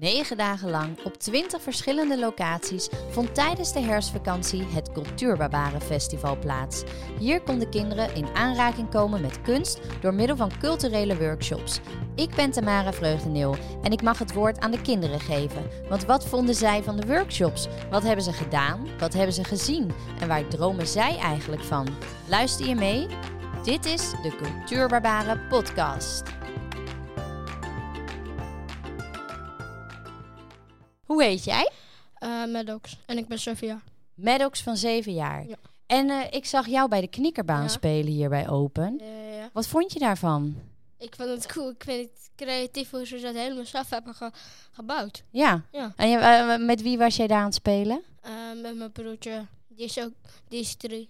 Negen dagen lang op 20 verschillende locaties vond tijdens de herfstvakantie het Cultuurbarbaren Festival plaats. Hier konden kinderen in aanraking komen met kunst door middel van culturele workshops. Ik ben Tamara Vreugdeneel en ik mag het woord aan de kinderen geven. Want wat vonden zij van de workshops? Wat hebben ze gedaan? Wat hebben ze gezien? En waar dromen zij eigenlijk van? Luister je mee? Dit is de Cultuurbarbaren podcast. Hoe heet jij? Uh, Maddox. En ik ben Sophia. Maddox van 7 jaar. Ja. En eh, ik zag jou bij de knikkerbaan Ja. spelen hier bij Open. Ja. Wat vond je daarvan? Ik vind het cool. Ik vind het creatief hoe ze dat helemaal zelf hebben ge- gebouwd. Ja. Ja. En je, eh, met wie was jij daar aan het spelen? Met mijn broertje. Die is ook die is drie.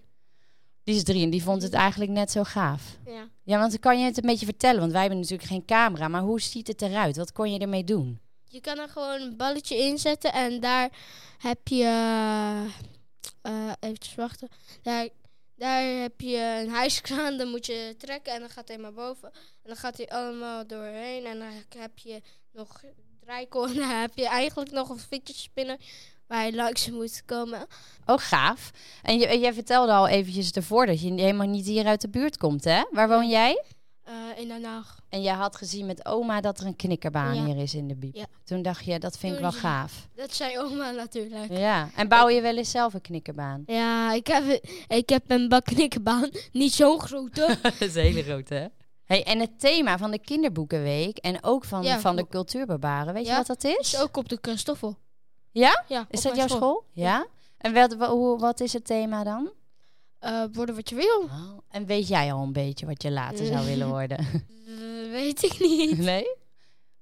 Die is drie en die vond het eigenlijk net zo gaaf. Ja. Ja, want kan je het een beetje vertellen? Want wij hebben natuurlijk geen camera. Maar hoe ziet het eruit? Wat kon je ermee doen? Je kan er gewoon een balletje inzetten en daar heb je... eh even wachten. Daar, daar heb je een hijskraan, dan moet je trekken en dan gaat hij maar boven. En dan gaat hij allemaal doorheen en dan heb je nog draaikollen. En dan heb je eigenlijk nog een fidgetspinner waar je langs moet komen. Oh, gaaf. En je, jij vertelde al eventjes ervoor dat je helemaal niet hier uit de buurt komt, hè? Waar woon jij? Eh, in Den Haag. En jij had gezien met oma dat er een knikkerbaan Ja. hier is in de. Ja. Toen dacht je, dat vind ik wel gaaf. Dat zei oma natuurlijk. Ja. En bouw je wel eens zelf een knikkerbaan? Ja, ik heb, ik heb een bakknikkenbaan. Niet zo'n grote. dat is een hele grote, hè? Hey, en het thema van de kinderboekenweek en ook van, Ja. van de cultuurbarbaren, weet je wat dat is? is ook op de kunststoffel. Ja? Ja, Is dat jouw school? Ja. En wat is het thema dan? Eh, worden wat je wil. Oh, en weet jij al een beetje wat je later zou willen worden? Eh, weet ik niet. nee?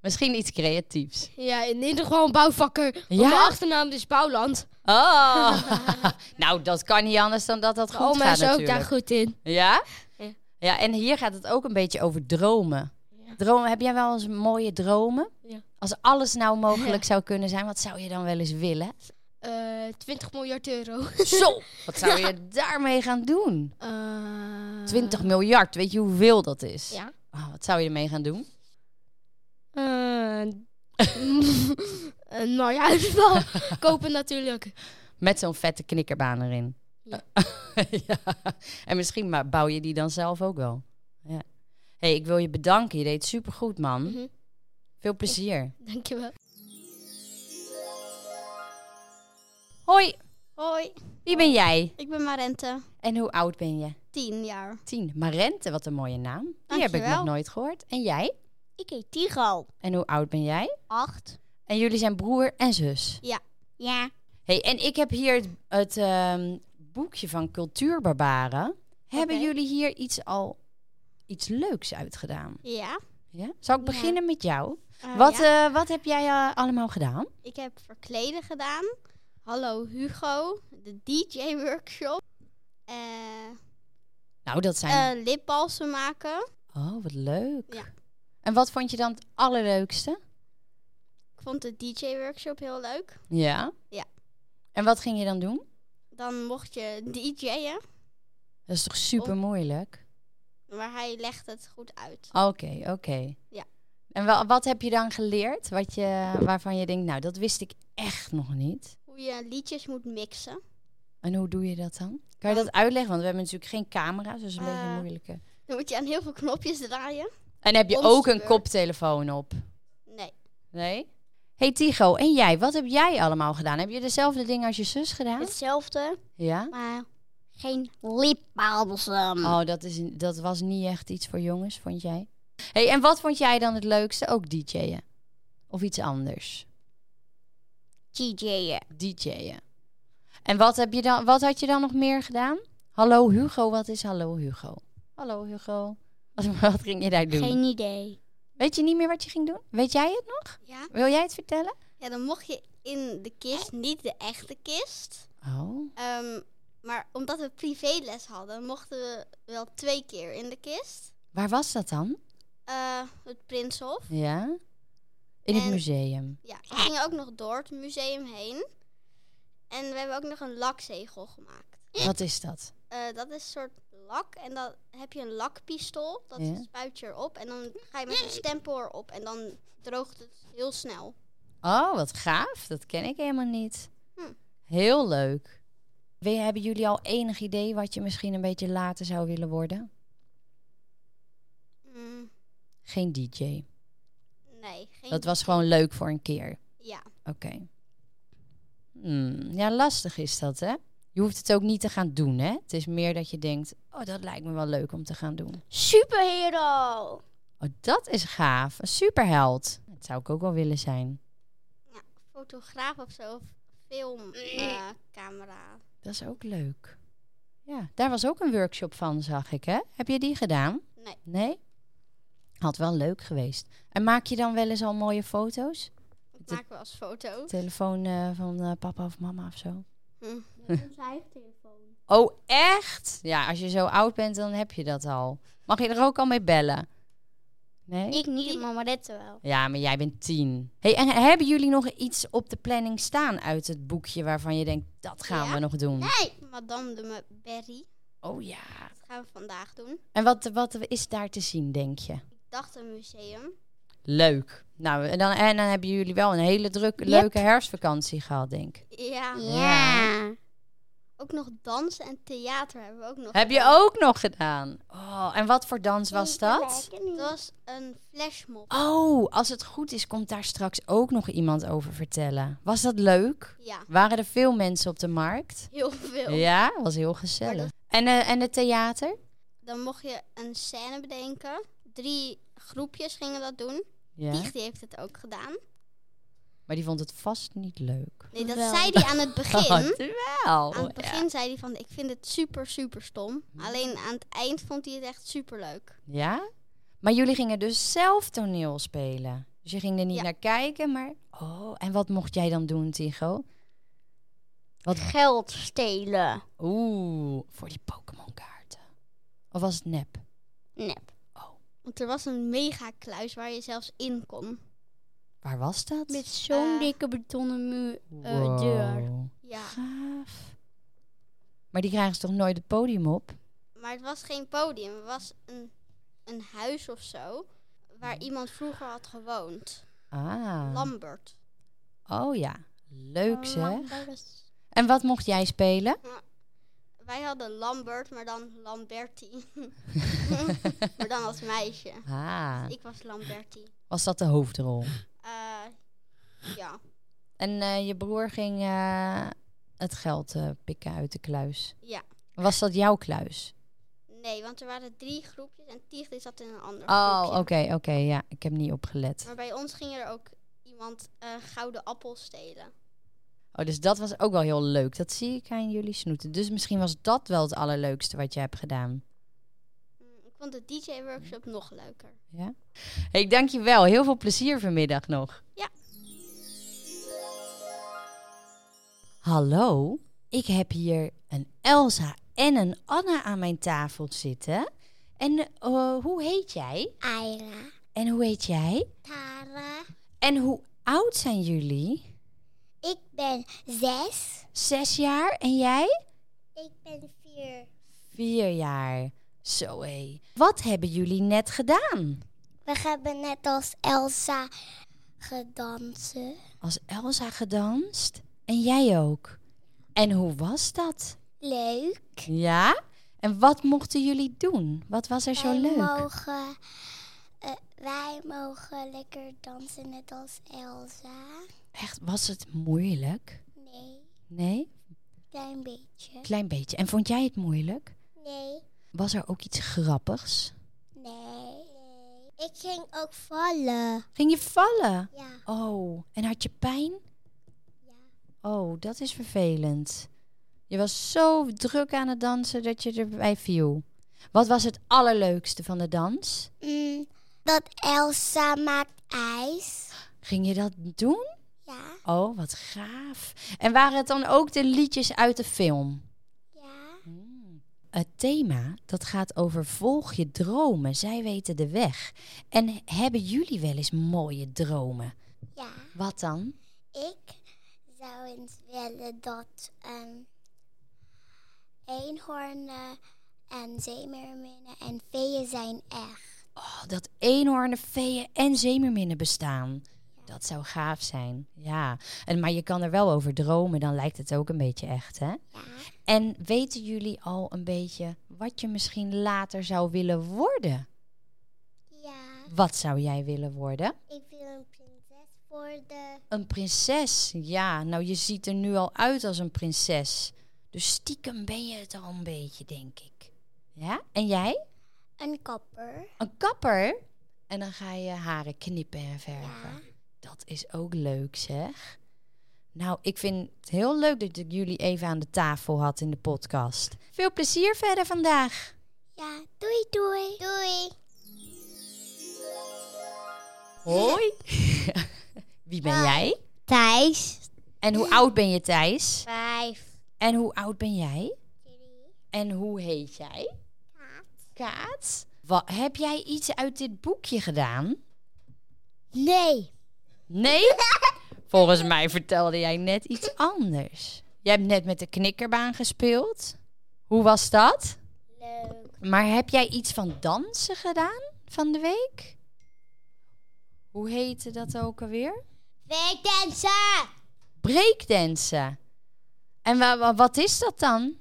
Misschien iets creatiefs. Ja, in ieder geval een bouwvakker. Ja? Mijn achternaam is Bouwland. Oh! nou, dat kan niet anders dan dat dat goed Oma gaat is ook natuurlijk. daar goed in. Ja? Ja. Ja, en hier gaat het ook een beetje over dromen. Ja. Dromen, heb jij wel eens mooie dromen? Ja. Als alles nou mogelijk zou kunnen zijn, wat zou je dan wel eens willen? Eh 20 miljard euro. Zo! Wat zou je daarmee gaan doen? Eh, 20 miljard, weet je hoeveel dat is? Ja. Oh, wat zou je ermee gaan doen? Eh, een mooi huisbouw kopen natuurlijk. Met zo'n vette knikkerbaan erin. Ja. ja. En misschien bouw je die dan zelf ook wel. Ja. hey, ik wil je bedanken. Je deed supergoed, man. Mhm. Veel plezier. Dankjewel. Hoi, Hoi, wie ben jij? ik ben Marente, En hoe oud ben je? 10 jaar. Tien. Marente, wat een mooie naam. Die heb ik nog nooit gehoord. En jij? Ik heet Tigo. En hoe oud ben jij? 8. En jullie zijn broer en zus. Ja. hey, en ik heb hier het, het ehm, boekje van Cultuurbarbaren. Hebben jullie hier iets al iets leuks uitgedaan? Ja. Ja? Zal ik Ja. beginnen met jou? Eh, wat, ja. eh, wat heb jij eh, allemaal gedaan? Ik heb verkleden gedaan. Hallo Hugo. De DJ workshop. Eh Nou, dat zijn... eh, lipbalsen maken. oh, wat leuk. Ja. En wat vond je dan het allerleukste? Ik vond de DJ workshop heel leuk. Ja? Ja. En wat ging je dan doen? Dan mocht je DJ'en. Dat is toch super moeilijk? Maar hij legt het goed uit. Oké, oké. Ja. En wat heb je dan geleerd wat je, waarvan je denkt, nou, dat wist ik echt nog niet? Hoe je liedjes moet mixen. En hoe doe je dat dan? Kan je dat uitleggen? Want we hebben natuurlijk geen camera's, dus een beetje Eh, moeilijke. Dan moet je aan heel veel knopjes draaien. En heb je ook een koptelefoon op? Nee. Nee? Hey Tigo, en jij? Wat heb jij allemaal gedaan? Heb je dezelfde dingen als je zus gedaan? Hetzelfde, Ja? maar geen lipbalsem. Oh, dat, is, dat was niet echt iets voor jongens, vond jij? Hey, en wat vond jij dan het leukste? Ook DJ'en? Of iets anders? DJ'en. DJ'en. En wat, heb je dan, wat had je dan nog meer gedaan? Hallo Hugo, wat is Hallo Hugo? Hallo Hugo. Wat, wat ging je daar doen? Geen idee. Weet je niet meer wat je ging doen? Weet jij het nog? Ja? Wil jij het vertellen? Ja, dan mocht je in de kist, niet de echte kist. Oh. Ehm, maar omdat we privéles hadden, mochten we wel twee keer in de kist. Waar was dat dan? Eh, het Prinshof. Ja? In het museum. Ja, we gingen ook nog door het museum heen. En we hebben ook nog een lakzegel gemaakt. Wat is dat? Eh, dat is een soort lak en dan heb je een lakpistool. Dat Ja. spuit je erop en dan ga je met een stempel erop en dan droogt het heel snel. Oh, wat gaaf. Dat ken ik helemaal niet. Hm. Heel leuk. We- Hebben jullie al enig idee wat je misschien een beetje later zou willen worden? Mm, Geen DJ. Dat was gewoon leuk voor een keer. Ja, Oké. Hmm, Ja, lastig is dat, hè? Je hoeft het ook niet te gaan doen, hè? Het is meer dat je denkt, oh, dat lijkt me wel leuk om te gaan doen. superhero. Oh, dat is gaaf. Een superheld. Dat zou ik ook wel willen zijn. Fotograaf of zo. Of filmcamera. Dat is ook leuk. Ja, daar was ook een workshop van, zag ik, hè? Heb je die gedaan? nee, Nee? Had wel leuk geweest. En maak je dan wel eens al mooie foto's? maak wel eens foto's. Telefoon eh, van eh, papa of mama of zo? Hm. Onze eigen telefoon. Oh, echt? Ja, als je zo oud bent, dan heb je dat al. Mag je er ook al mee bellen? Nee? Ik niet, mama Rette wel. Ja, maar jij bent tien. Hey, en hebben jullie nog iets op de planning staan uit het boekje waarvan je denkt, dat gaan Ja? we nog doen? Nee, Madame de Berry. Oh ja. Dat gaan we vandaag doen. En wat, wat is daar te zien, denk je? Ik dacht een museum. Leuk. Nou, en dan, en dan hebben jullie wel een hele druk, leuke herfstvakantie gehad, denk ik. Ja. Ja. Ook nog dansen en theater hebben we ook nog. Heb je ook nog gedaan? Oh, en wat voor dans was dat? Het was een flashmob. Oh, als het goed is, komt daar straks ook nog iemand over vertellen. Was dat leuk? Ja, Waren er veel mensen op de markt? heel veel. Ja, was heel gezellig. En, eh, en het theater? Dan mocht je een scène bedenken. Drie groepjes gingen dat doen. Ja. Heeft het ook gedaan. Maar die vond het vast niet leuk. Nee, dat Wel. zei hij aan het begin. Wel. Aan het begin zei hij van, ik vind het super, super stom. Hm. Alleen aan het eind vond hij het echt super leuk. Ja? Maar jullie gingen dus zelf toneel spelen. Dus je ging er niet Ja. naar kijken, maar... Oh, en wat mocht jij dan doen, Tigo? Wat... Geld stelen. Oeh, voor die Pokémon kaarten. Of was het nep? Nep. Oh. Want er was een mega kluis waar je zelfs in kon. Waar was dat? Met zo'n Eh, dikke betonnen muur, eh, Wow. deur. Ja, Gaaf. Maar die krijgen ze toch nooit het podium op? maar het was geen podium. Het was een, een huis of zo. Waar iemand vroeger had gewoond. Ah. Lambert. Oh ja. Leuk zeg. Lambert. En wat mocht jij spelen? Wij hadden Lambert, maar dan Lamberti. maar dan als meisje. Ah. Ik was Lamberti. Was dat de hoofdrol? Eh, ja. En eh, je broer ging eh, het geld pikken uit de kluis. Ja. Was dat jouw kluis? Nee, want er waren drie groepjes en Tieg die zat in een ander Oh, oké, oké. ja, ik heb niet opgelet. Maar bij ons ging er ook iemand gouden appels stelen. Oh, dus dat was ook wel heel leuk. Dat zie ik aan jullie snoeten. Dus misschien was dat wel het allerleukste wat je hebt gedaan. Mm, ik vond de DJ-workshop nog leuker. Ja? Hey, dank je wel. Heel veel plezier vanmiddag nog. Ja. Hallo, ik heb hier een Elsa en een Anna aan mijn tafel zitten. En eh, hoe heet jij? Aira. En hoe heet jij? Tara. En hoe oud zijn jullie? Ik ben zes. Zes jaar. En jij? Ik ben vier. Vier jaar. Zo hé. Wat hebben jullie net gedaan? We hebben net als Elsa gedansen. Als Elsa gedanst? En jij ook? En hoe was dat? Leuk. Ja? En wat mochten jullie doen? Wat was er zo leuk? Mogen, eh, wij mogen lekker dansen net als Elsa. Echt, was het moeilijk? Nee, Nee? klein beetje. Klein beetje. En vond jij het moeilijk? Nee, Was er ook iets grappigs? nee. Ik ging ook vallen. Ging je vallen? Ja, Oh, en had je pijn? ja. Oh, dat is vervelend. Je was zo druk aan het dansen dat je erbij viel. Wat was het allerleukste van de dans? Mm, dat Elsa maakt ijs. Ging je dat doen? Ja, Oh, wat gaaf. En waren het dan ook de liedjes uit de film? ja. Het thema dat gaat over volg je dromen. Zij weten de weg. En hebben jullie wel eens mooie dromen? Ja, Wat dan? ik zou eens willen dat ehm eenhoornen en zeemeerminnen en veeën zijn echt. Oh, dat eenhoornen, veeën en zeemerminnen bestaan. Dat zou gaaf zijn, ja. En, maar je kan er wel over dromen, dan lijkt het ook een beetje echt, hè? Ja. En weten jullie al een beetje wat je misschien later zou willen worden? Ja. Wat zou jij willen worden? Ik wil een prinses worden. Een prinses, ja. Nou, je ziet er nu al uit als een prinses. Dus stiekem ben je het al een beetje, denk ik. Ja? En jij? Een kapper. Een kapper? En dan ga je haren knippen en verven. Ja. Dat is ook leuk, zeg. Nou, ik vind het heel leuk dat ik jullie even aan de tafel had in de podcast. Veel plezier verder vandaag. Ja, doei doei. Doei. Hoi. Wie ben jij? Thijs. En hoe oud ben je, Thijs? Vijf. En hoe oud ben jij? Drie. En hoe heet jij? Kaat. Kaat. Wat, heb jij iets uit dit boekje gedaan? Nee. Nee? Volgens mij vertelde jij net iets anders. Jij hebt net met de knikkerbaan gespeeld. Hoe was dat? Leuk. Maar heb jij iets van dansen gedaan van de week? Hoe heette dat ook alweer? Weekdansen. Breakdansen. En wa- wa- wat is dat dan?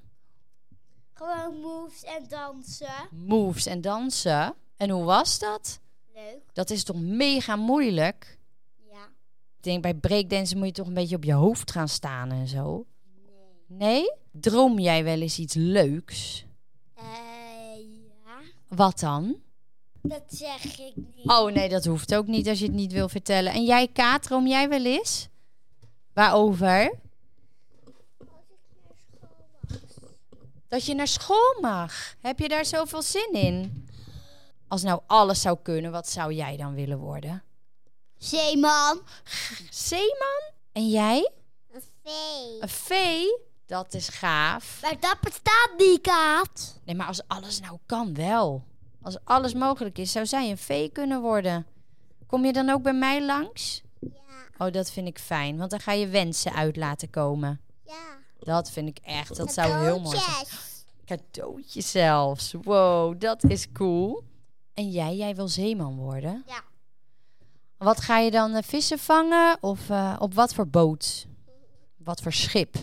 Gewoon moves en dansen. Moves en dansen. En hoe was dat? Leuk. Dat is toch mega moeilijk? Denk bij breakdansen moet je toch een beetje op je hoofd gaan staan en zo. Nee. Nee? Droom jij wel eens iets leuks? Eh, ja. Wat dan? Dat zeg ik niet. Oh nee, dat hoeft ook niet als je het niet wil vertellen. En jij, Kaat, droom jij wel eens? Waarover? Dat je naar school mag. Heb je daar zoveel zin in? Als nou alles zou kunnen, wat zou jij dan willen worden? Zeeman. Zeeman? En jij? Een vee. Een vee? Dat is gaaf. Maar dat bestaat niet, Kaat. Nee, maar als alles nou kan, wel. Als alles mogelijk is, zou zij een vee kunnen worden. Kom je dan ook bij mij langs? Ja. Oh, dat vind ik fijn, want dan ga je wensen uit laten komen. Ja. Dat vind ik echt, dat zou heel mooi zijn. Cadeautje zelfs. Wow, dat is cool. En jij, jij wil zeeman worden? Ja. Wat ga je dan eh, vissen vangen? Of eh, op wat voor boot? Wat voor schip?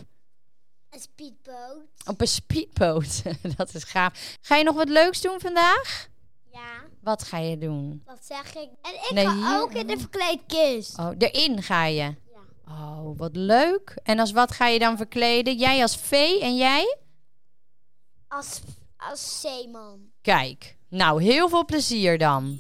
Een speedboot. Op een speedboot. dat is gaaf. Ga je nog wat leuks doen vandaag? Ja. Wat ga je doen? Wat zeg ik? En ik Nee, ga ook in de verkleedkist. Oh, erin ga je. Ja. Oh, wat leuk. En als wat ga je dan verkleden? Jij als vee en jij? Als, als zeeman. Kijk, nou heel veel plezier dan.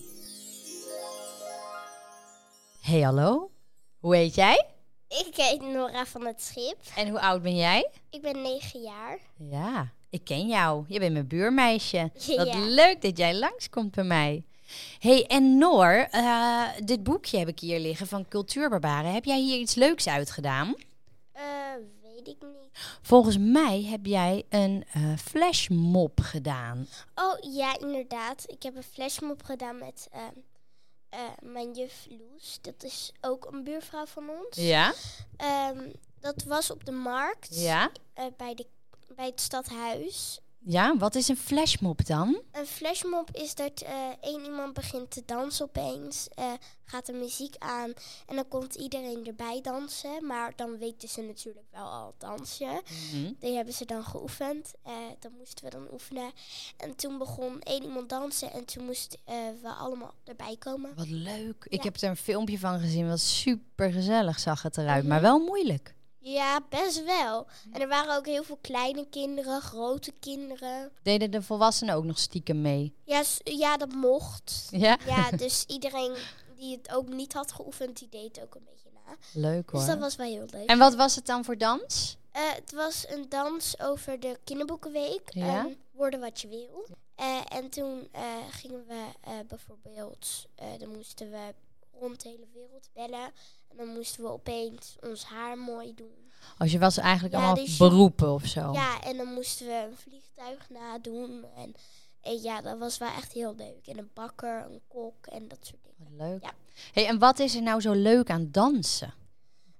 Hey, hallo. Hoe heet jij? Ik heet Nora van het Schip. En hoe oud ben jij? Ik ben negen jaar. Ja, ik ken jou. Je bent mijn buurmeisje. Wat Ja. leuk dat jij langskomt bij mij. hey, en Noor, eh, dit boekje heb ik hier liggen van Cultuurbarbaren. Heb jij hier iets leuks uitgedaan? Eh, weet ik niet. Volgens mij heb jij een eh flashmob gedaan. Oh ja, inderdaad. Ik heb een flashmob gedaan met eh, mijn juf Loes. Dat is ook een buurvrouw van ons. Ja? Ehm, dat was op de markt Ja? eh, bij, de, bij het stadhuis. Ja, wat is een flashmob dan? Een flashmob is dat eh, één iemand begint te dansen opeens. eh, gaat de muziek aan en dan komt iedereen erbij dansen. Maar dan weten ze natuurlijk wel al het dansje. Mhm. Die hebben ze dan geoefend. eh dat moesten we dan oefenen. En toen begon één iemand dansen en toen moesten we allemaal erbij komen. Wat leuk. Ik Ja. heb er een filmpje van gezien. Wat super gezellig zag het eruit. Mhm. Maar wel moeilijk. Ja, best wel. En er waren ook heel veel kleine kinderen, grote kinderen. Deden de volwassenen ook nog stiekem mee? Ja, ja dat mocht. Ja? Ja, dus iedereen die het ook niet had geoefend, die deed het ook een beetje na. Leuk hoor. Dus dat was wel heel leuk. En wat was het dan voor dans? Eh, het was een dans over de kinderboekenweek. Ja? en Worden wat je wil. Eh, en toen eh, gingen we bijvoorbeeld, eh, dan moesten we rond de hele wereld bellen. En dan moesten we opeens ons haar mooi doen. Als je was eigenlijk Ja, allemaal dus beroepen of zo. Ja, en dan moesten we een vliegtuig nadoen. En, en ja, dat was wel echt heel leuk. En een bakker, een kok en dat soort dingen. Leuk. Ja. Hey, en wat is er nou zo leuk aan dansen?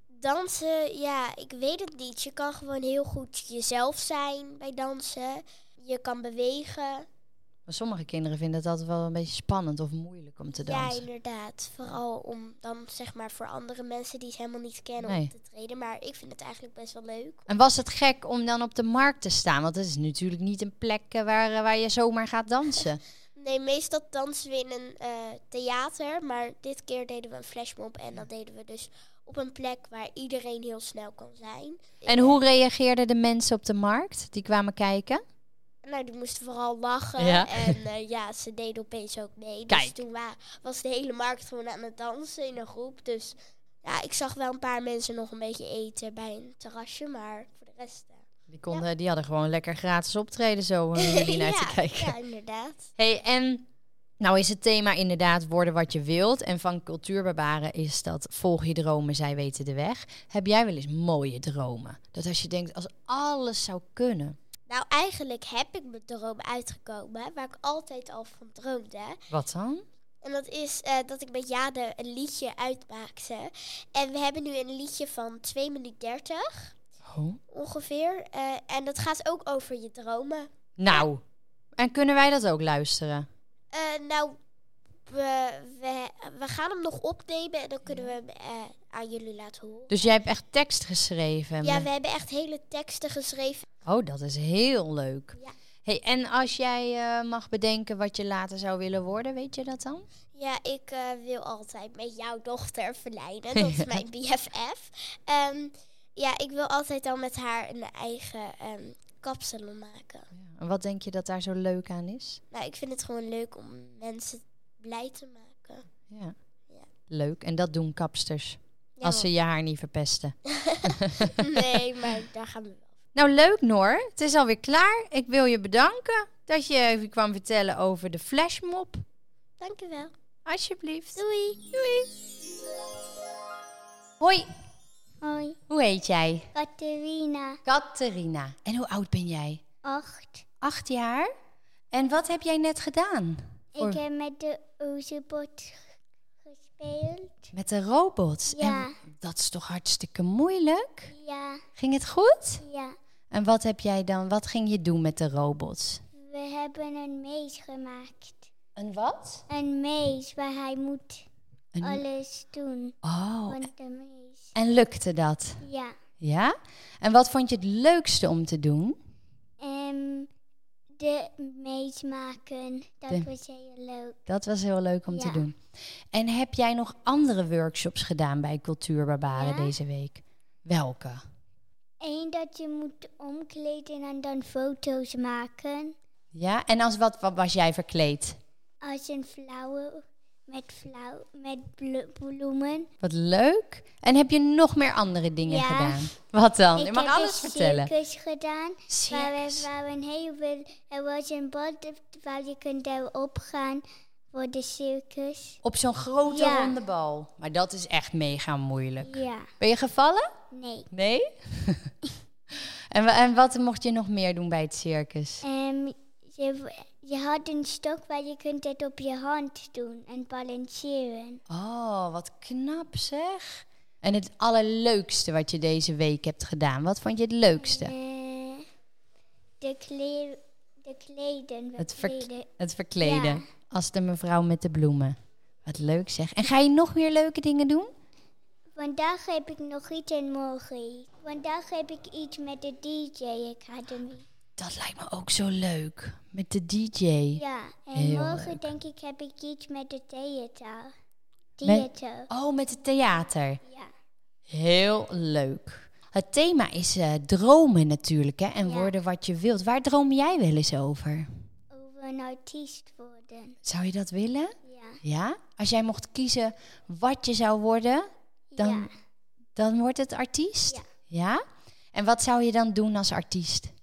Dansen, ja, ik weet het niet. Je kan gewoon heel goed jezelf zijn bij dansen. Je kan bewegen. Maar sommige kinderen vinden het altijd wel een beetje spannend of moeilijk om te Ja, dansen. inderdaad. Vooral om dan zeg maar voor andere mensen die het helemaal niet kennen Nee. om te treden. Maar ik vind het eigenlijk best wel leuk. En was het gek om dan op de markt te staan? Want het is natuurlijk niet een plek eh, waar, eh, waar je zomaar gaat dansen. Nee, meestal dansen we in een eh, theater. Maar dit keer deden we een flashmob. En dat deden we dus op een plek waar iedereen heel snel kan zijn. En hoe reageerden de mensen op de markt? Die kwamen kijken? Nou, die moesten vooral lachen. Ja. En eh, ja, ze deden opeens ook mee. Kijk. Dus toen wa- was de hele markt gewoon aan het dansen in een groep. Dus ja, ik zag wel een paar mensen nog een beetje eten bij een terrasje. Maar voor de rest... eh, Die, konden, die hadden gewoon lekker gratis optreden zo om jullie naar te ja, kijken. Ja, inderdaad. Hey, en nou is het thema inderdaad worden wat je wilt. En van cultuurbarbaren is dat volg je dromen, zij weten de weg. Heb jij wel eens mooie dromen? Dat als je denkt, als alles zou kunnen. Nou, eigenlijk heb ik mijn droom uitgekomen, waar ik altijd al van droomde. Wat dan? En dat is eh, dat ik met Jade een liedje uitmaakte. En we hebben nu een liedje van 2 minuten 30 Oh. ongeveer. Eh, en dat gaat ook over je dromen. Nou, en kunnen wij dat ook luisteren? Eh, nou, we, we, we gaan hem nog opnemen en dan kunnen we hem aan jullie laten horen. Dus jij hebt echt tekst geschreven? Ja, we hebben echt hele teksten geschreven. Oh, dat is heel leuk. Ja. Hey, en als jij eh, mag bedenken wat je later zou willen worden, weet je dat dan? Ja, ik eh, wil altijd met jouw dochter verleiden. Dat is mijn BFF. Ehm, ja, ik wil altijd dan met haar een eigen ehm kapsalon maken. En wat denk je dat daar zo leuk aan is? Nou, ik vind het gewoon leuk om mensen blij te maken. Ja. Ja. Leuk. En dat doen kapsters. Ja, als ze je haar niet verpesten. nee, maar daar gaan we wel. Nou, leuk Noor. Het is alweer klaar. Ik wil je bedanken dat je even kwam vertellen over de flashmob. Dankjewel. Alsjeblieft. Doei. Doei. Hoi, Hoi, hoe heet jij? Katerina, Catharina. En hoe oud ben jij? 8. Acht jaar. En wat heb jij net gedaan? Ik heb met de Oezebot gespeeld. Met de robots. Ja. En dat is toch hartstikke moeilijk? Ja, Ging het goed? ja. En wat heb jij dan? Wat ging je doen met de robots? We hebben een mees gemaakt. Een wat? Een mees waar hij moet Een... alles doen. Oh, Van de mees. en lukte dat? Ja. Ja? En wat vond je het leukste om te doen? Ehm, de mees maken. Dat De- was heel leuk. Dat was heel leuk om te doen. En heb jij nog andere workshops gedaan bij Cultuurbarbaren Ja. deze week? Welke? Eén dat je moet omkleden en dan foto's maken. Ja, en als wat, wat was jij verkleed? Als een flauwe met, flauw, met blo- bloemen. Wat leuk. En heb je nog meer andere dingen Ja. gedaan? Wat dan? je ik mag heb alles een vertellen. circus gedaan. Waar we, Circus. waar we een heel. Er was een bad waar je kunt erop gaan voor de circus. Op zo'n grote Ja. ronde bal. Maar dat is echt mega moeilijk. Ja, Ben je gevallen? nee. Nee? en, en wat mocht je nog meer doen bij het circus? Ehm, je, je had een stok waar je kunt het op je hand doen en balanceren. Oh, wat knap zeg. En het allerleukste wat je deze week hebt gedaan. Wat vond je het leukste? Eh, de, kle de kleden. Het ver- verkleden. Het verkleden. Ja. Als de mevrouw met de bloemen. Wat leuk zeg. En ga je nog meer leuke dingen doen? Vandaag heb ik nog iets en morgen iets. Vandaag heb ik iets met de DJ Academy. Dat lijkt me ook zo leuk. Met de DJ. Ja, en Heel morgen leuk. denk ik heb ik iets met de theater. Met- Theater. Oh, met het theater. Ja. Heel leuk. Het thema is eh, dromen natuurlijk, hè? En Ja. worden wat je wilt. Waar droom jij wel eens over? Over een artiest worden. Zou je dat willen? Ja. Ja? Als jij mocht kiezen wat je zou worden, Dan- ja. dan wordt het artiest? Ja. Ja? En wat zou je dan doen als artiest?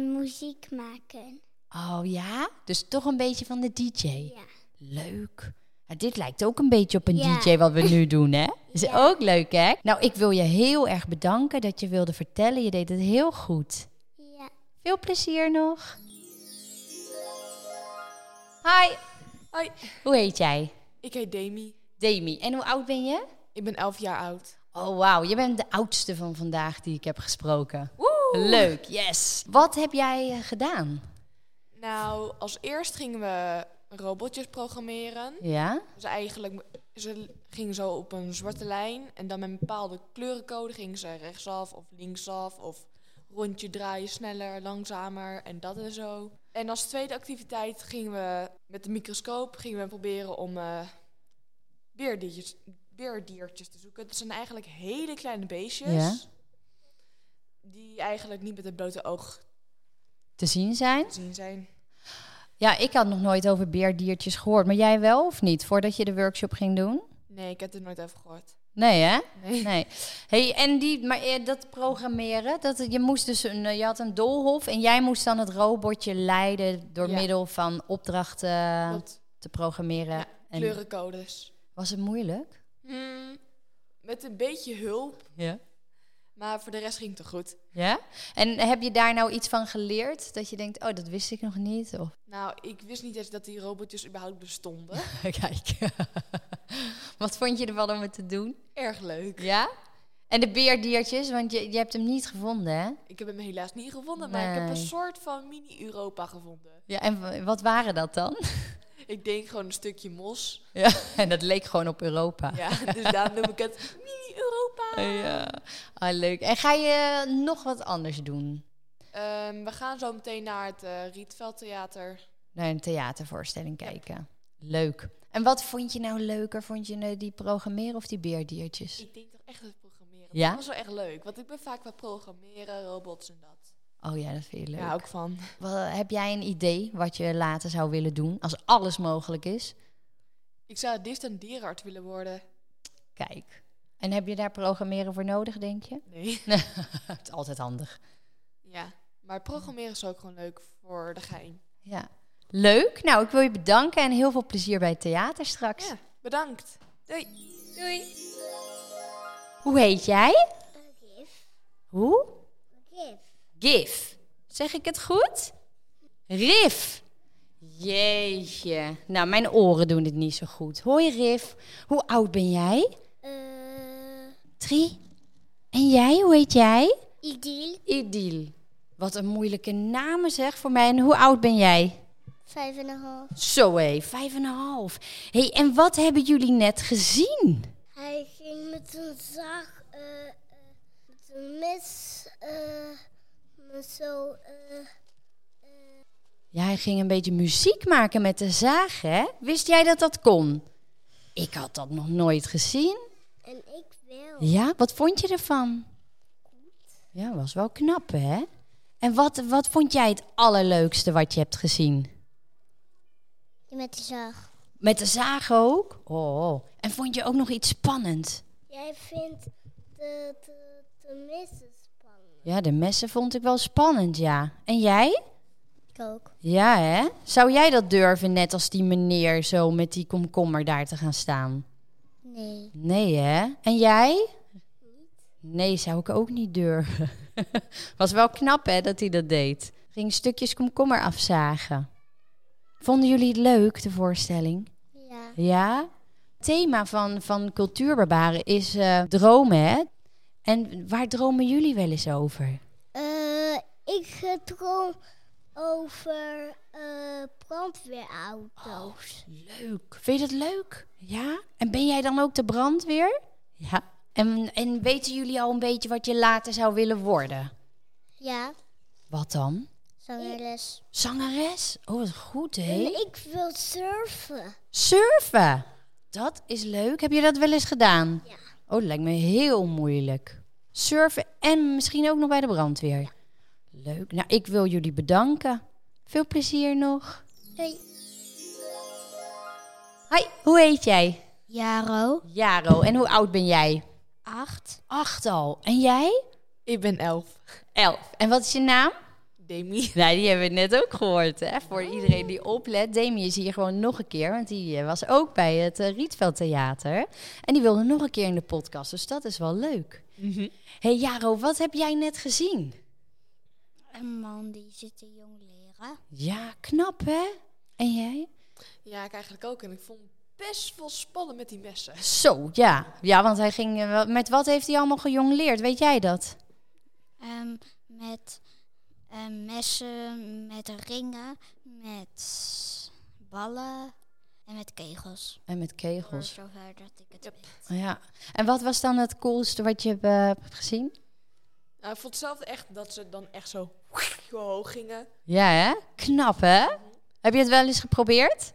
En muziek maken. Oh ja? Dus toch een beetje van de DJ. Ja. Leuk. Ja, dit lijkt ook een beetje op een Ja. DJ wat we nu doen, hè? Is Ja. ook leuk, hè? Nou, ik wil je heel erg bedanken dat je wilde vertellen. Je deed het heel goed. Ja. Veel plezier nog. Hi, Hoi, hoe heet jij? ik heet Demi. Demi. En hoe oud ben je? Ik ben 11 jaar oud. Oh, wauw. Je bent de oudste van vandaag die ik heb gesproken. Leuk, yes. Wat heb jij eh, gedaan? Nou, als eerst gingen we robotjes programmeren. Ja? Dus eigenlijk, ze gingen zo op een zwarte lijn. En dan met een bepaalde kleurencode gingen ze rechtsaf of linksaf. Of rondje draaien, sneller, langzamer en dat en zo. En als tweede activiteit gingen we met de microscoop gingen we proberen om eh beerdiertjes, beerdiertjes te zoeken. Dat zijn eigenlijk hele kleine beestjes. Ja. Die eigenlijk niet met het blote oog Te zien zijn? te zien zijn. Ja, ik had nog nooit over beerdiertjes gehoord. Maar jij wel of niet? Voordat je de workshop ging doen? Nee, ik heb er nooit over gehoord. Nee, hè? Nee. Nee. Hey, en die, maar eh, dat programmeren, dat, je moest dus een, eh, je had een doolhof en jij moest dan het robotje leiden door Ja. middel van opdrachten Klopt. te programmeren. Ja, en Kleurencodes. was het moeilijk? Hmm, met een beetje hulp, Ja. Maar voor de rest ging het goed. Ja? En heb je daar nou iets van geleerd? Dat je denkt, oh, dat wist ik nog niet? Of... Nou, ik wist niet eens dat die robotjes überhaupt bestonden. Kijk. Wat vond je ervan om het te doen? Erg leuk. Ja? En de beerdiertjes, want je, je hebt hem niet gevonden, hè? Ik heb hem helaas niet gevonden, maar ik heb een soort van mini-Europa gevonden. Ja, en wat waren dat dan? Ik denk gewoon een stukje mos. Ja, en dat leek gewoon op Europa. Ja, dus daarom noem ik het mini-Europa. Ja. Ah, leuk. En ga je nog wat anders doen? Ehm, we gaan zo meteen naar het eh Rietveld Theater. Naar een theatervoorstelling kijken. Leuk. En wat vond je nou leuker? Vond je nou die programmeren of die beerdiertjes? Ik denk toch echt het programmeren. Ja? Dat was wel echt leuk, want ik ben vaak wat programmeren, robots en dat. Oh ja, dat vind je leuk. Ja, ook van. Wel, heb jij een idee wat je later zou willen doen? Als alles mogelijk is? Ik zou een dierenarts willen worden. Kijk. En heb je daar programmeren voor nodig, denk je? Nee. het is altijd handig. Ja, maar programmeren is ook gewoon leuk voor de gein. Ja. Leuk. Nou, ik wil je bedanken en heel veel plezier bij het theater straks. Ja, bedankt. Doei. Doei. Hoe heet jij? Gif. Hoe? Gif. Gif. Zeg ik het goed? Rif. Jeetje. Nou, mijn oren doen het niet zo goed. Hoi Rif. Hoe oud ben jij? Drie. En jij, hoe heet jij? Idil. Idil. Wat een moeilijke namen zeg voor mij. En hoe oud ben jij? Vijf en een half. Zo hé, vijf en een half. Hé, hey, en wat hebben jullie net gezien? Hij ging met een zaag, eh, eh, met een mes, eh, met zo, eh, Ja, hij ging een beetje muziek maken met de zaag, hè? Wist jij dat dat kon? Ik had dat nog nooit gezien. en ik Ja, wat vond je ervan? Ja, was wel knap, hè? En wat, wat vond jij het allerleukste wat je hebt gezien? Met die zaag. Met de zaag ook? Oh, en vond je ook nog iets spannend? Jij vindt de, de, de messen spannend. Ja, de messen vond ik wel spannend, ja. En jij? Ik ook. Ja, hè? Zou jij dat durven, net als die meneer, zo met die komkommer daar te gaan staan? Nee. Nee, hè? En jij? Nee, zou ik ook niet durven. Was wel knap, hè, dat hij dat deed. Ging stukjes komkommer afzagen. Vonden jullie het leuk, de voorstelling? Ja. Ja? Het thema van, van Cultuurbarbaren is eh, dromen, hè? En waar dromen jullie wel eens over? Eh, ik droom over eh brandweerauto's. Leuk. Vind je dat leuk? Ja? En ben jij dan ook de brandweer? Ja. En, en weten jullie al een beetje wat je later zou willen worden? Ja, Wat dan? zangeres. Zangeres? Oh, wat goed, hè? ik wil surfen. Surfen. Dat is leuk. Heb je dat wel eens gedaan? Ja. Oh, dat lijkt me heel moeilijk. Surfen en misschien ook nog bij de brandweer. Leuk. Nou, ik wil jullie bedanken. Veel plezier nog. Doei. Hoi, hoe heet jij? Jaro. Jaro. En hoe oud ben jij? Acht. Acht al. En jij? Ik ben elf. Elf. En wat is je naam? Demi. Nou, die hebben we net ook gehoord, hè? Voor iedereen die oplet. Demi is hier gewoon nog een keer, want die eh, was ook bij het eh, Rietveld Theater. En die wilde nog een keer in de podcast, dus dat is wel leuk. hey Jaro, wat heb jij net gezien? Een man die zit te jong leren. Ja, knap, hè? En jij? Ja, ik eigenlijk ook. En ik vond best wel spannend met die messen. Zo, ja. Ja, want hij ging... eh, met wat heeft hij allemaal gejongleerd? Weet jij dat? Ehm, met eh, messen, met ringen, met ballen en met kegels. En met Voor kegels. zover dat ik het Yep. weet. Ja. En wat was dan het coolste wat je hebt eh, hebt gezien? Nou, ik vond het zelf echt dat ze dan echt zo hoog gingen. Ja, hè? Knap, hè? Heb je het wel eens geprobeerd?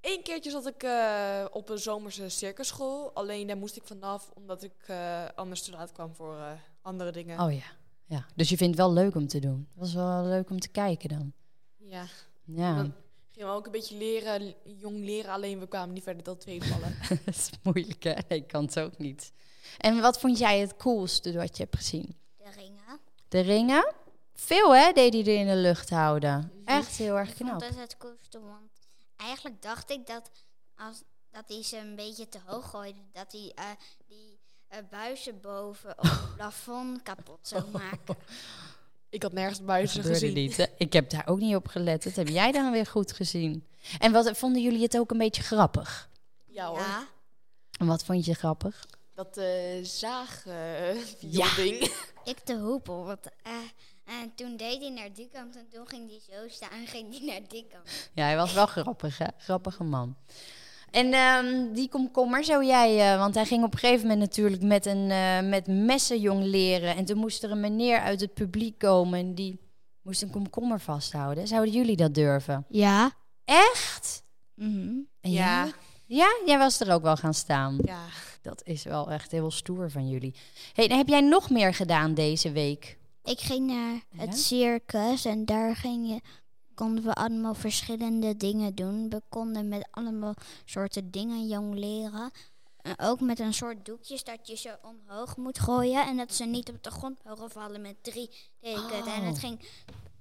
Eén keertje zat ik eh, op een zomerse circusschool. Alleen daar moest ik vanaf, omdat ik eh, anders te laat kwam voor eh, andere dingen. Oh ja. ja. Dus je vindt het wel leuk om te doen. Het was wel leuk om te kijken dan. Ja, Ja, dan gingen we ook een beetje leren, jong leren. Alleen we kwamen niet verder dan twee ballen. dat is moeilijk, hè? Ik kan het ook niet. En wat vond jij het coolste wat je hebt gezien? De ringen. De ringen? Veel, hè? Deed hij er in de lucht houden. Echt heel erg knap. dat het coolste, want eigenlijk dacht ik dat als dat hij ze een beetje te hoog gooide, dat hij eh, die eh, buizen boven op het plafond kapot zou maken. ik had nergens buizen gezien. niet, hè? Ik heb daar ook niet op gelet. Dat heb jij dan weer goed gezien. En wat vonden jullie het ook een beetje grappig? Ja hoor. Ja, En wat vond je grappig? Dat uh, zaag eh, Ja. ding. ik de hoepel. Want, eh, en toen deed hij naar die kant en toen ging hij zo staan en ging hij naar die kant. Ja, hij was wel grappig, hè? Grappige man. En ehm, die komkommer zou jij, eh, want hij ging op een gegeven moment natuurlijk met, een, eh, met messen jong leren. En toen moest er een meneer uit het publiek komen en die moest een komkommer vasthouden. Zouden jullie dat durven? Ja. Echt? Mhm. En Ja. jij? Ja, jij was er ook wel gaan staan. Ja. Dat is wel echt heel stoer van jullie. Hey, heb jij nog meer gedaan deze week? Ik ging naar Ja? het circus en daar ging je, konden we allemaal verschillende dingen doen. We konden met allemaal soorten dingen jong leren. En ook met een soort doekjes dat je ze omhoog moet gooien en dat ze niet op de grond mogen vallen met drie tekens. En het Oh. ging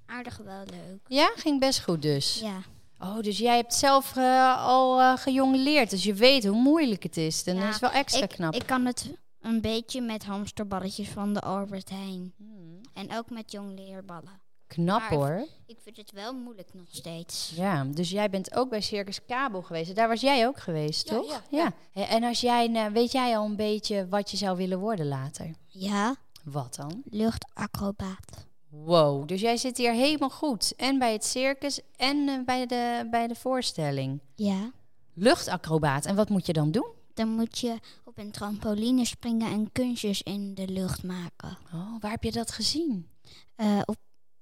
aardig wel leuk. Ja, ging best goed dus. Ja. Oh, dus jij hebt zelf eh, al eh gejongleerd. Dus je weet hoe moeilijk het is. En Ja, dat is wel extra Ik, knap. ik kan het een beetje met hamsterballetjes van de Albert Heijn. Hmm. En ook met jongleerballen. Knap Maar- hoor. Ik vind het wel moeilijk nog steeds. Ja, dus jij bent ook bij Circus Kabel geweest. Daar was jij ook geweest, Ja, toch? ja, ja. Hé, En als jij, nou, weet jij al een beetje wat je zou willen worden later? Ja, Wat dan? luchtacrobaat. Wow, dus jij zit hier helemaal goed. En bij het circus en eh, bij, de, bij de voorstelling. Ja. Luchtacrobaat. En wat moet je dan doen? Dan moet je op een trampoline springen en kunstjes in de lucht maken. Oh, waar heb je dat gezien? Eh, op,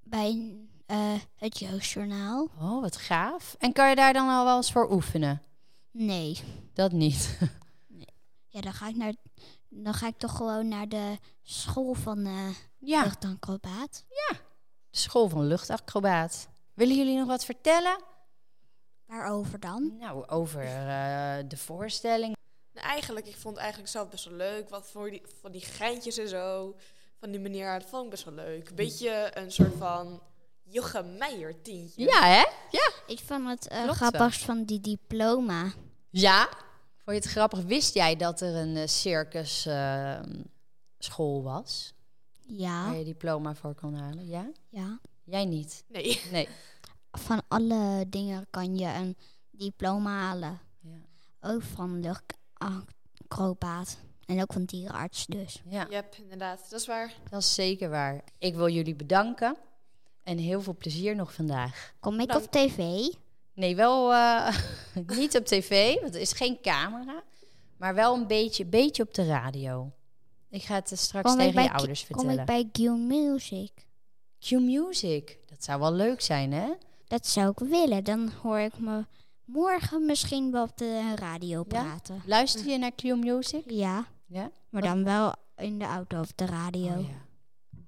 bij eh, het Jeugdjournaal? Oh, wat gaaf. En kan je daar dan al wel eens voor oefenen? Nee. Dat niet. Ja, dan ga ik, naar, dan ga ik toch gewoon naar de school van Ja, luchtacrobaat. de school van luchtacrobaat. Willen jullie nog wat vertellen? Waarover dan? Nou, over eh, de voorstelling. Nou, eigenlijk, ik vond het eigenlijk zelf best wel leuk. Wat voor die, van die geintjes en zo. Van die meneer, dat vond ik best wel leuk. Een beetje een soort van Jochem Meijer tientje. Ja, hè? Ik vond het eh, Klopt grappigst van die diploma. Ja. Vond je het grappig? Wist jij dat er een eh, circus eh, school was? Ja, Waar je diploma voor kon halen? Ja? ja. Jij niet? Nee. Nee. Van alle dingen kan je een diploma halen. Ja. Ook van luchtacrobaat. En ook van dierenarts dus. ja, Yep, inderdaad. Dat is waar. dat is zeker waar. Ik wil jullie bedanken. En heel veel plezier nog vandaag. Kom ik Dank. op tv? Nee, wel eh, niet op tv, want er is geen camera. Maar wel een beetje, beetje op de radio. Ik ga het eh, straks Kom tegen je ouders Kom vertellen. ik bij Q Music? Q-Music. Dat zou wel leuk zijn, hè? Dat zou ik willen. Dan hoor ik me morgen misschien wel op de radio praten. Luister je naar Q-Music? Ja, Ja? maar dan wel in de auto of de radio. Oh, ja.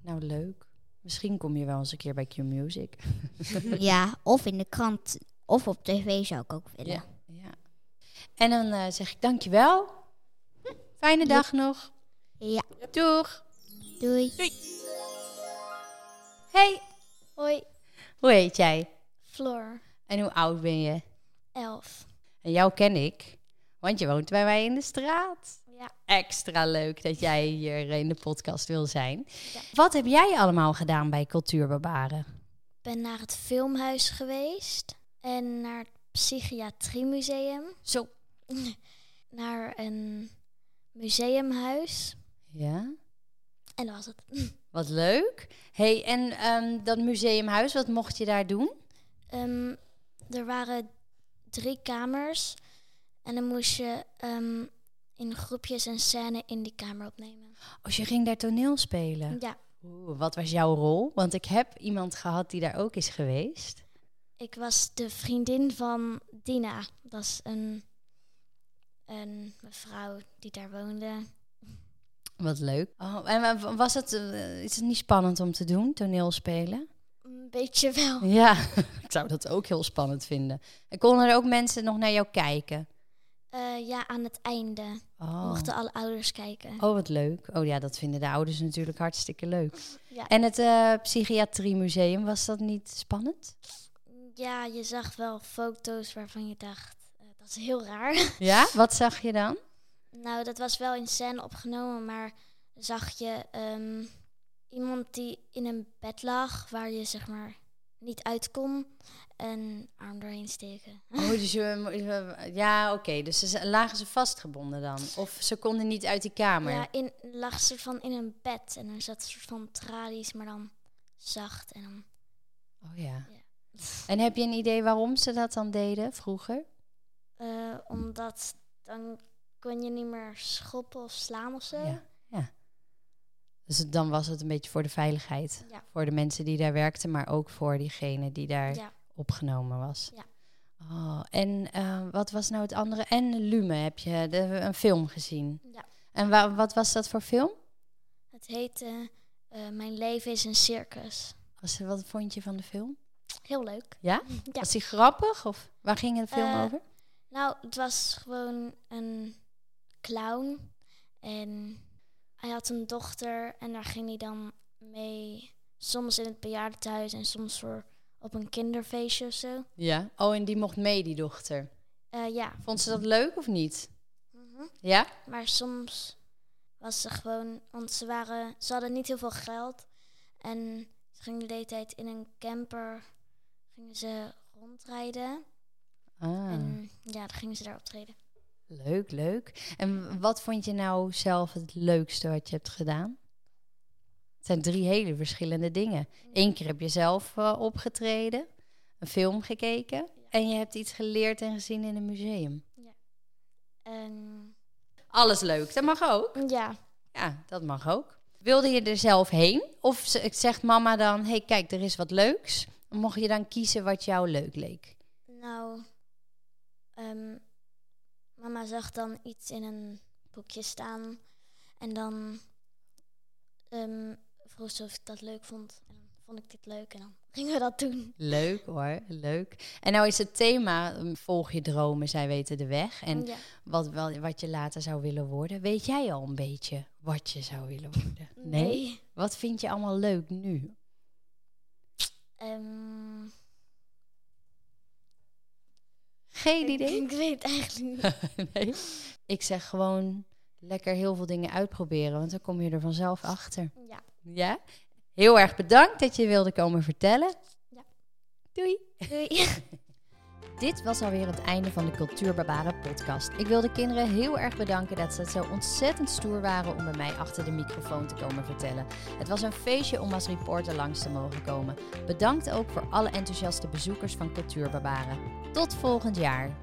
Nou, leuk. Misschien kom je wel eens een keer bij Q-Music. ja, of in de krant of op tv zou ik ook willen. Ja. ja. En dan eh, zeg ik dankjewel. Fijne dag nog. Ja, Doeg. doei. Hey, Hoi, hoe heet jij? Floor, En hoe oud ben je? elf. En jou ken ik, want je woont bij mij in de straat. Ja. Extra leuk dat jij hier in de podcast wil zijn. Ja. Wat heb jij allemaal gedaan bij Cultuurbarbaren? ben naar het filmhuis geweest en naar het psychiatriemuseum. Zo. Naar een museumhuis Ja? En dat was het. Wat leuk. hey, en ehm, dat museumhuis, wat mocht je daar doen? Ehm, er waren drie kamers. En dan moest je ehm, in groepjes een scène in die kamer opnemen. Als je ging daar toneel spelen. Ja, Oeh, wat was jouw rol? Want ik heb iemand gehad die daar ook is geweest. ik was de vriendin van Dina. Dat is een, een mevrouw die daar woonde. Wat leuk. Oh, en wa- was het, eh, is het niet spannend om te doen, toneel spelen? Een beetje wel. Ja, ik zou dat ook heel spannend vinden. En konden er ook mensen nog naar jou kijken? Eh, ja, aan het einde Oh. mochten alle ouders kijken. oh, wat leuk. Oh ja, dat vinden de ouders natuurlijk hartstikke leuk. Ja. En het eh psychiatriemuseum, was dat niet spannend? Ja, je zag wel foto's waarvan je dacht, eh, dat is heel raar. Ja? Wat zag je dan? Nou, dat was wel in scène opgenomen, maar zag je ehm, iemand die in een bed lag waar je zeg maar niet uit kon en arm doorheen steken. Oh, dus je, ja, oké. Dus ze lagen ze vastgebonden dan? Of ze konden niet uit die kamer? Ja, in, lag ze van in een bed en er zat een soort van tralies, maar dan zacht en dan... Oh ja. Ja. En heb je een idee waarom ze dat dan deden vroeger? eh, omdat dan kon je niet meer schoppen of slaan of zo. Ja, ja. Dus het- dan was het een beetje voor de veiligheid. Ja. Voor de mensen die daar werkten, maar ook voor diegene die daar Ja. opgenomen was. Ja. Oh, en eh, wat was nou het andere? En Lume heb je de, een film gezien. Ja. En wa- wat was dat voor film? Het heette eh, Mijn leven is een circus. Was, wat vond je van de film? Heel leuk. Ja? Ja. Was die grappig? Of waar ging de film Eh, over? Nou, het was gewoon een clown. En hij had een dochter en daar ging hij dan mee. Soms in het bejaardentehuis en soms voor op een kinderfeestje of zo. Ja. Oh, en die mocht mee, die dochter. Eh, ja. Vond ze dat leuk of niet? Mhm. Ja? Maar soms was ze gewoon, want ze, waren, ze hadden niet heel veel geld. En ze gingen de hele tijd in een camper gingen ze rondrijden. Ah. En ja, dan gingen ze daar optreden. Leuk, leuk. En wat vond je nou zelf het leukste wat je hebt gedaan? Het zijn drie hele verschillende dingen. Eén keer heb je zelf eh, opgetreden, een film gekeken en je hebt iets geleerd en gezien in een museum. En Alles leuk, dat mag ook. ja, Ja, dat mag ook. Wilde je er zelf heen? Of ze- zegt mama dan, hé hey, kijk, er is wat leuks. Mocht je dan kiezen wat jou leuk leek? nou, ehm, mama zag dan iets in een boekje staan. En dan ehm, vroeg ze of ik dat leuk vond. En dan vond ik dit leuk en dan gingen we dat doen. Leuk hoor, leuk. En nou is het thema, mm, volg je dromen, zij weten de weg. En ja. wat, wel, wat je later zou willen worden. Weet jij al een beetje wat je zou willen worden? Nee. Wat vind je allemaal leuk nu? Ehm, Geen ik, idee. ik weet het eigenlijk niet. nee. Ik zeg gewoon lekker heel veel dingen uitproberen, want dan kom je er vanzelf achter. Ja. Ja? Heel erg bedankt dat je wilde komen vertellen. Ja. Doei. Doei. Dit was alweer het einde van de Cultuurbarbaren podcast. Ik wil de kinderen heel erg bedanken dat ze het zo ontzettend stoer waren om bij mij achter de microfoon te komen vertellen. Het was een feestje om als reporter langs te mogen komen. Bedankt ook voor alle enthousiaste bezoekers van Cultuurbarbaren. Tot volgend jaar.